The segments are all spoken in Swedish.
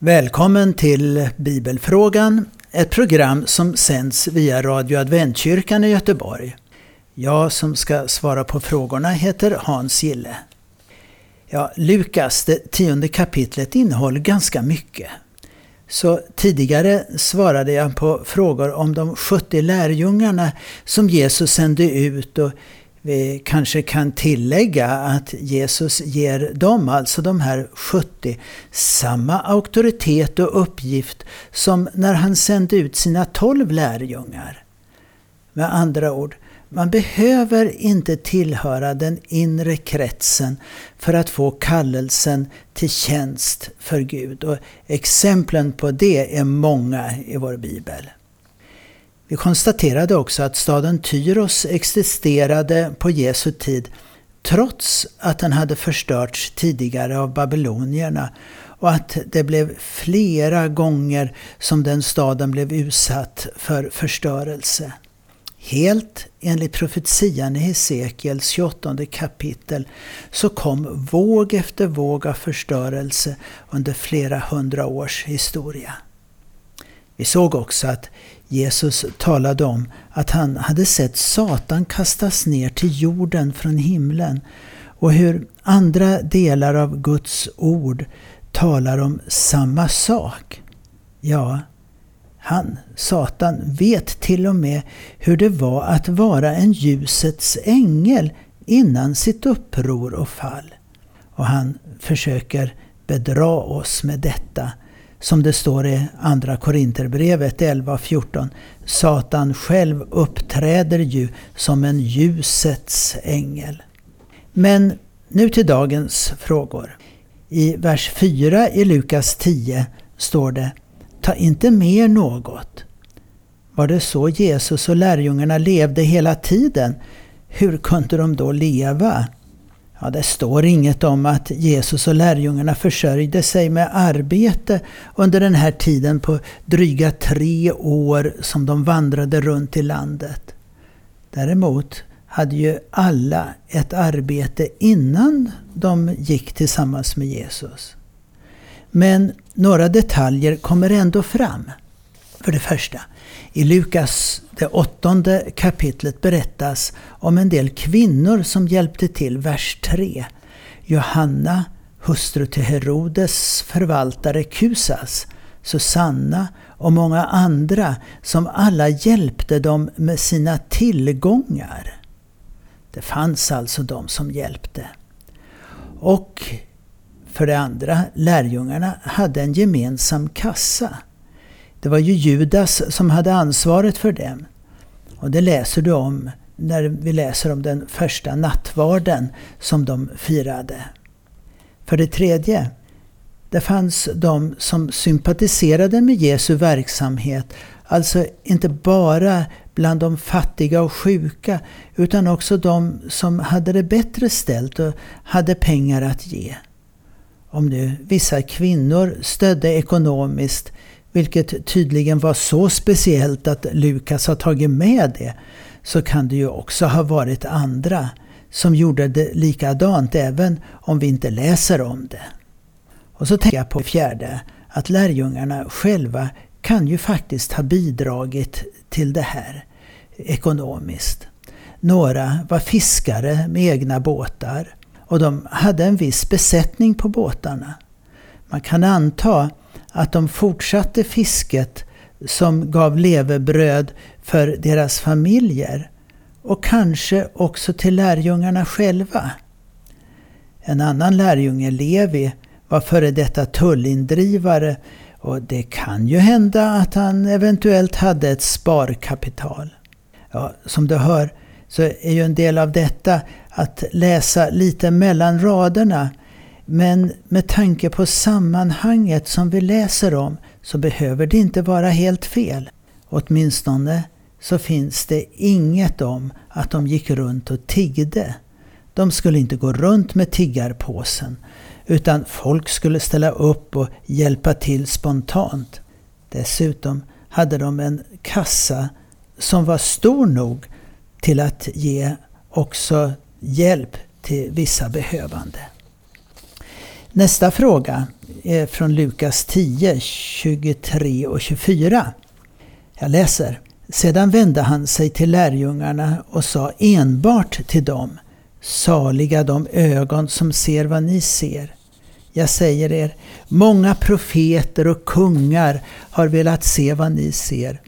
Välkommen till Bibelfrågan, ett program som sänds via Radio Adventkyrkan i Göteborg. Jag som ska svara på frågorna heter Hans Gille. Ja, Lukas, det tionde kapitlet, innehåller ganska mycket. Så tidigare svarade jag på frågor om de 70 lärjungarna som Jesus sände ut och vi kanske kan tillägga att Jesus ger dem, alltså de här 70, samma auktoritet och uppgift som när han sände ut sina 12 lärjungar. Med andra ord, man behöver inte tillhöra den inre kretsen för att få kallelsen till tjänst för Gud. Och exemplen på det är många i vår bibel. Vi konstaterade också att staden Tyros existerade på Jesu tid trots att den hade förstörts tidigare av babylonierna och att det blev flera gånger som den staden blev utsatt för förstörelse. Helt enligt profetian i Hesekiels 28 kapitel så kom våg efter våg av förstörelse under flera hundra års historia. Vi såg också att Jesus talade om att han hade sett Satan kastas ner till jorden från himlen och hur andra delar av Guds ord talar om samma sak. Ja, han, Satan, vet till och med hur det var att vara en ljusets ängel innan sitt uppror och fall. Och han försöker bedra oss med detta som det står i Andra Korinterbrevet 11.14. Satan själv uppträder ju som en ljusets ängel. Men nu till dagens frågor. I vers 4 i Lukas 10 står det Ta inte med något. Var det så Jesus och lärjungarna levde hela tiden? Hur kunde de då leva? Ja, det står inget om att Jesus och lärjungarna försörjde sig med arbete under den här tiden på dryga tre år som de vandrade runt i landet. Däremot hade ju alla ett arbete innan de gick tillsammans med Jesus. Men några detaljer kommer ändå fram. För det första, i Lukas det åttonde kapitlet berättas om en del kvinnor som hjälpte till, vers 3. Johanna, hustru till Herodes förvaltare Kusas, Susanna och många andra som alla hjälpte dem med sina tillgångar. Det fanns alltså de som hjälpte. Och för det andra, lärjungarna hade en gemensam kassa. Det var ju Judas som hade ansvaret för dem. Och det läser du om när vi läser om den första nattvarden som de firade. För det tredje, det fanns de som sympatiserade med Jesu verksamhet, alltså inte bara bland de fattiga och sjuka, utan också de som hade det bättre ställt och hade pengar att ge. Om nu vissa kvinnor stödde ekonomiskt vilket tydligen var så speciellt att Lukas har tagit med det, så kan det ju också ha varit andra som gjorde det likadant även om vi inte läser om det. Och så tänker jag på fjärde, att lärjungarna själva kan ju faktiskt ha bidragit till det här ekonomiskt. Några var fiskare med egna båtar och de hade en viss besättning på båtarna. Man kan anta att de fortsatte fisket som gav levebröd för deras familjer och kanske också till lärjungarna själva. En annan lärjunge, Levi, var före detta tullindrivare och det kan ju hända att han eventuellt hade ett sparkapital. Ja, som du hör så är ju en del av detta att läsa lite mellan raderna men med tanke på sammanhanget som vi läser om så behöver det inte vara helt fel. Åtminstone så finns det inget om att de gick runt och tiggde. De skulle inte gå runt med tiggarpåsen utan folk skulle ställa upp och hjälpa till spontant. Dessutom hade de en kassa som var stor nog till att ge också hjälp till vissa behövande. Nästa fråga. är från Lukas 10, 23 och 24. Jag läser. Sedan vände han sig till lärjungarna och sa enbart till dem Saliga de ögon som ser vad ni ser. Jag säger er, många profeter och kungar har velat se vad ni ser,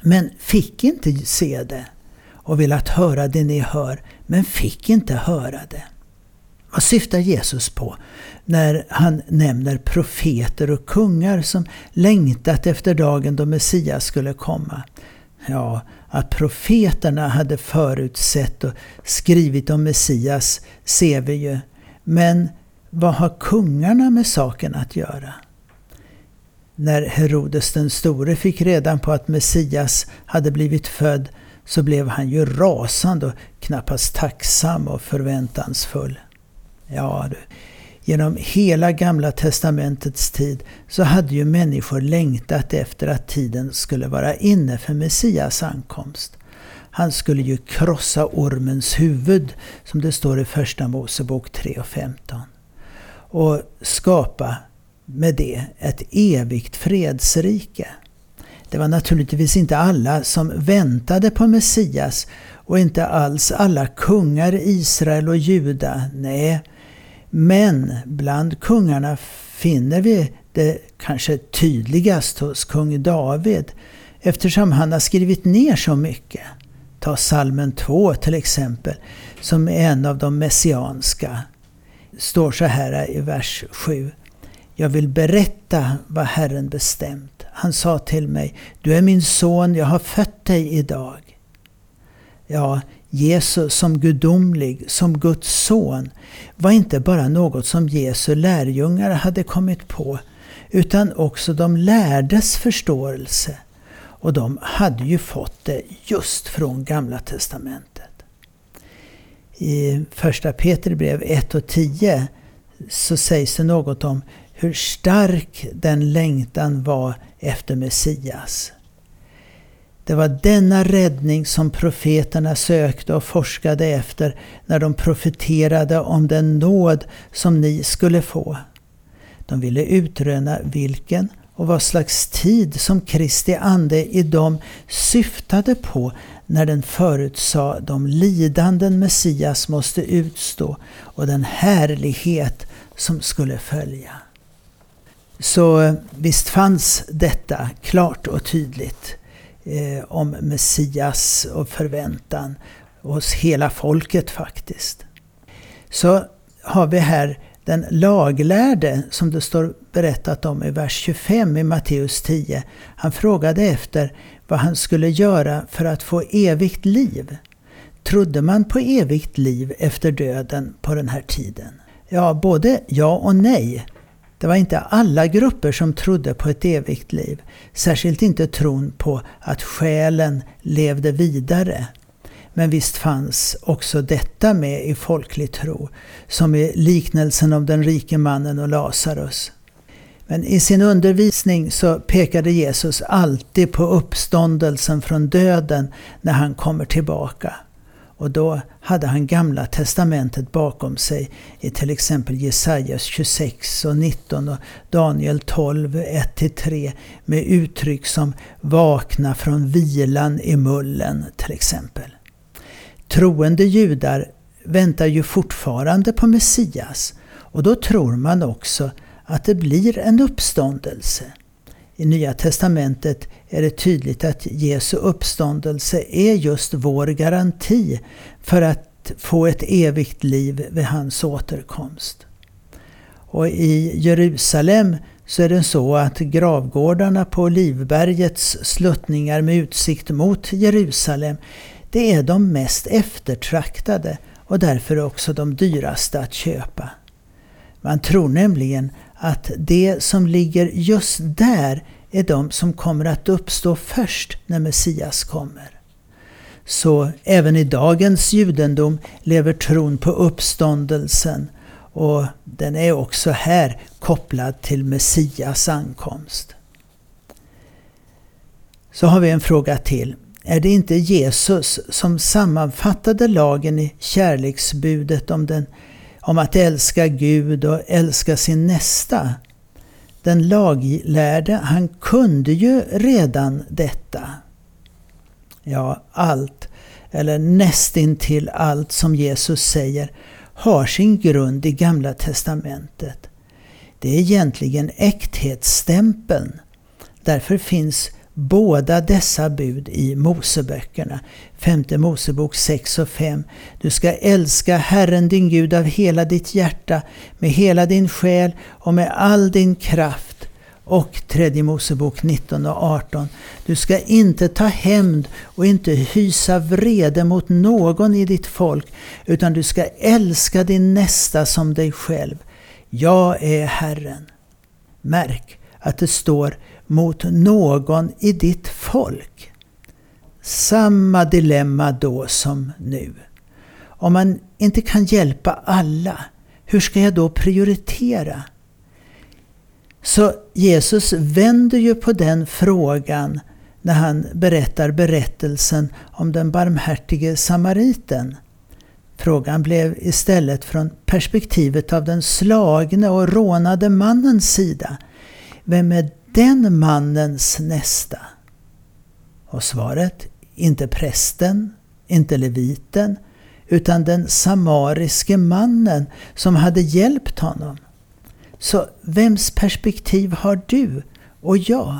men fick inte se det och velat höra det ni hör, men fick inte höra det. Vad syftar Jesus på när han nämner profeter och kungar som längtat efter dagen då Messias skulle komma? Ja, att profeterna hade förutsett och skrivit om Messias ser vi ju. Men vad har kungarna med saken att göra? När Herodes den store fick reda på att Messias hade blivit född så blev han ju rasande och knappast tacksam och förväntansfull. Ja du, genom hela gamla testamentets tid så hade ju människor längtat efter att tiden skulle vara inne för Messias ankomst. Han skulle ju krossa ormens huvud, som det står i Första Mosebok 3 och 15. Och skapa med det ett evigt fredsrike. Det var naturligtvis inte alla som väntade på Messias och inte alls alla kungar i Israel och Juda. Nej, men bland kungarna finner vi det kanske tydligast hos kung David eftersom han har skrivit ner så mycket. Ta salmen 2 till exempel, som är en av de messianska. står så här i vers 7. Jag vill berätta vad Herren bestämt. Han sa till mig, du är min son, jag har fött dig idag. Ja, Jesus som gudomlig, som Guds son, var inte bara något som Jesu lärjungar hade kommit på, utan också de lärdes förståelse. Och de hade ju fått det just från Gamla Testamentet. I första Peter brev 1 och 10 så sägs det något om hur stark den längtan var efter Messias. Det var denna räddning som profeterna sökte och forskade efter när de profeterade om den nåd som ni skulle få. De ville utröna vilken och vad slags tid som Kristi ande i dem syftade på när den förutsade de lidanden Messias måste utstå och den härlighet som skulle följa. Så eh, visst fanns detta klart och tydligt eh, om Messias och förväntan hos hela folket faktiskt. Så har vi här den laglärde som det står berättat om i vers 25 i Matteus 10. Han frågade efter vad han skulle göra för att få evigt liv. Trodde man på evigt liv efter döden på den här tiden? Ja, både ja och nej. Det var inte alla grupper som trodde på ett evigt liv. Särskilt inte tron på att själen levde vidare. Men visst fanns också detta med i folklig tro, som i liknelsen om den rike mannen och Lazarus. Men i sin undervisning så pekade Jesus alltid på uppståndelsen från döden när han kommer tillbaka. Och då hade han Gamla Testamentet bakom sig i till exempel Jesajas 26 och 19 och Daniel 12, 1-3 med uttryck som vakna från vilan i mullen till exempel. Troende judar väntar ju fortfarande på Messias och då tror man också att det blir en uppståndelse. I Nya Testamentet är det tydligt att Jesu uppståndelse är just vår garanti för att få ett evigt liv vid hans återkomst. Och i Jerusalem så är det så att gravgårdarna på Olivbergets sluttningar med utsikt mot Jerusalem det är de mest eftertraktade och därför också de dyraste att köpa. Man tror nämligen att det som ligger just där är de som kommer att uppstå först när Messias kommer. Så även i dagens judendom lever tron på uppståndelsen och den är också här kopplad till Messias ankomst. Så har vi en fråga till. Är det inte Jesus som sammanfattade lagen i kärleksbudet om, den, om att älska Gud och älska sin nästa? Den laglärde, han kunde ju redan detta. Ja, allt, eller nästintill allt som Jesus säger, har sin grund i Gamla Testamentet. Det är egentligen äkthetsstämpeln. Därför finns båda dessa bud i Moseböckerna. Femte Mosebok 6 och 5. Du ska älska Herren din Gud av hela ditt hjärta, med hela din själ och med all din kraft. Och tredje Mosebok 19 och 18. Du ska inte ta hämnd och inte hysa vrede mot någon i ditt folk, utan du ska älska din nästa som dig själv. Jag är Herren. Märk att det står mot någon i ditt folk. Samma dilemma då som nu. Om man inte kan hjälpa alla, hur ska jag då prioritera? Så Jesus vänder ju på den frågan när han berättar berättelsen om den barmhärtige samariten. Frågan blev istället från perspektivet av den slagne och rånade mannens sida. Vem är den mannens nästa? Och svaret, inte prästen, inte leviten, utan den samariske mannen som hade hjälpt honom. Så vems perspektiv har du och jag?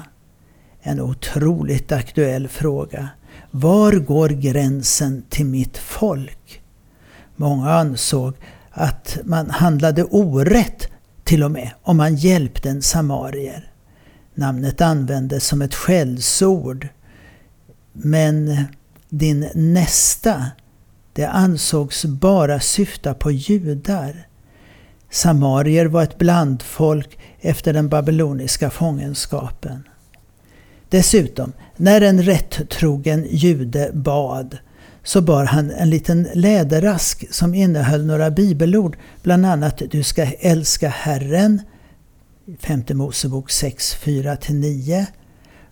En otroligt aktuell fråga. Var går gränsen till mitt folk? Många ansåg att man handlade orätt till och med om man hjälpte en samarier. Namnet användes som ett skällsord. Men din nästa, det ansågs bara syfta på judar. Samarier var ett blandfolk efter den babyloniska fångenskapen. Dessutom, när en rättrogen jude bad så bar han en liten läderask som innehöll några bibelord. Bland annat Du ska älska Herren, femte Mosebok 6, 4-9.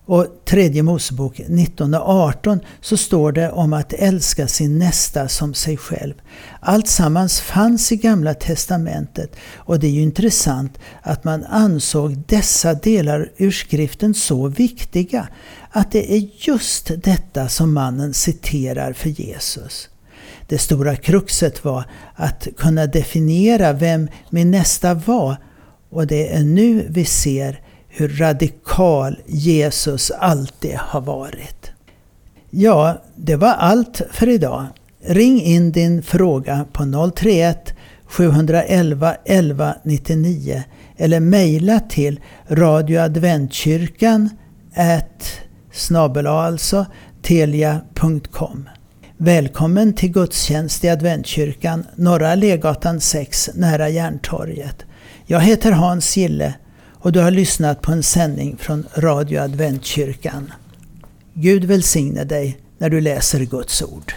Och tredje Mosebok 19 och 18 så står det om att älska sin nästa som sig själv. Allt sammans fanns i Gamla Testamentet och det är ju intressant att man ansåg dessa delar ur skriften så viktiga att det är just detta som mannen citerar för Jesus. Det stora kruxet var att kunna definiera vem min nästa var och det är nu vi ser hur radikal Jesus alltid har varit. Ja, det var allt för idag. Ring in din fråga på 031 711 11 99 eller mejla till radioadventkyrkan snabel alltså telia.com. Välkommen till gudstjänst i Adventkyrkan, Norra Legatan 6 nära Järntorget. Jag heter Hans Gille och du har lyssnat på en sändning från Radio Adventkyrkan. Gud välsigne dig när du läser Guds ord.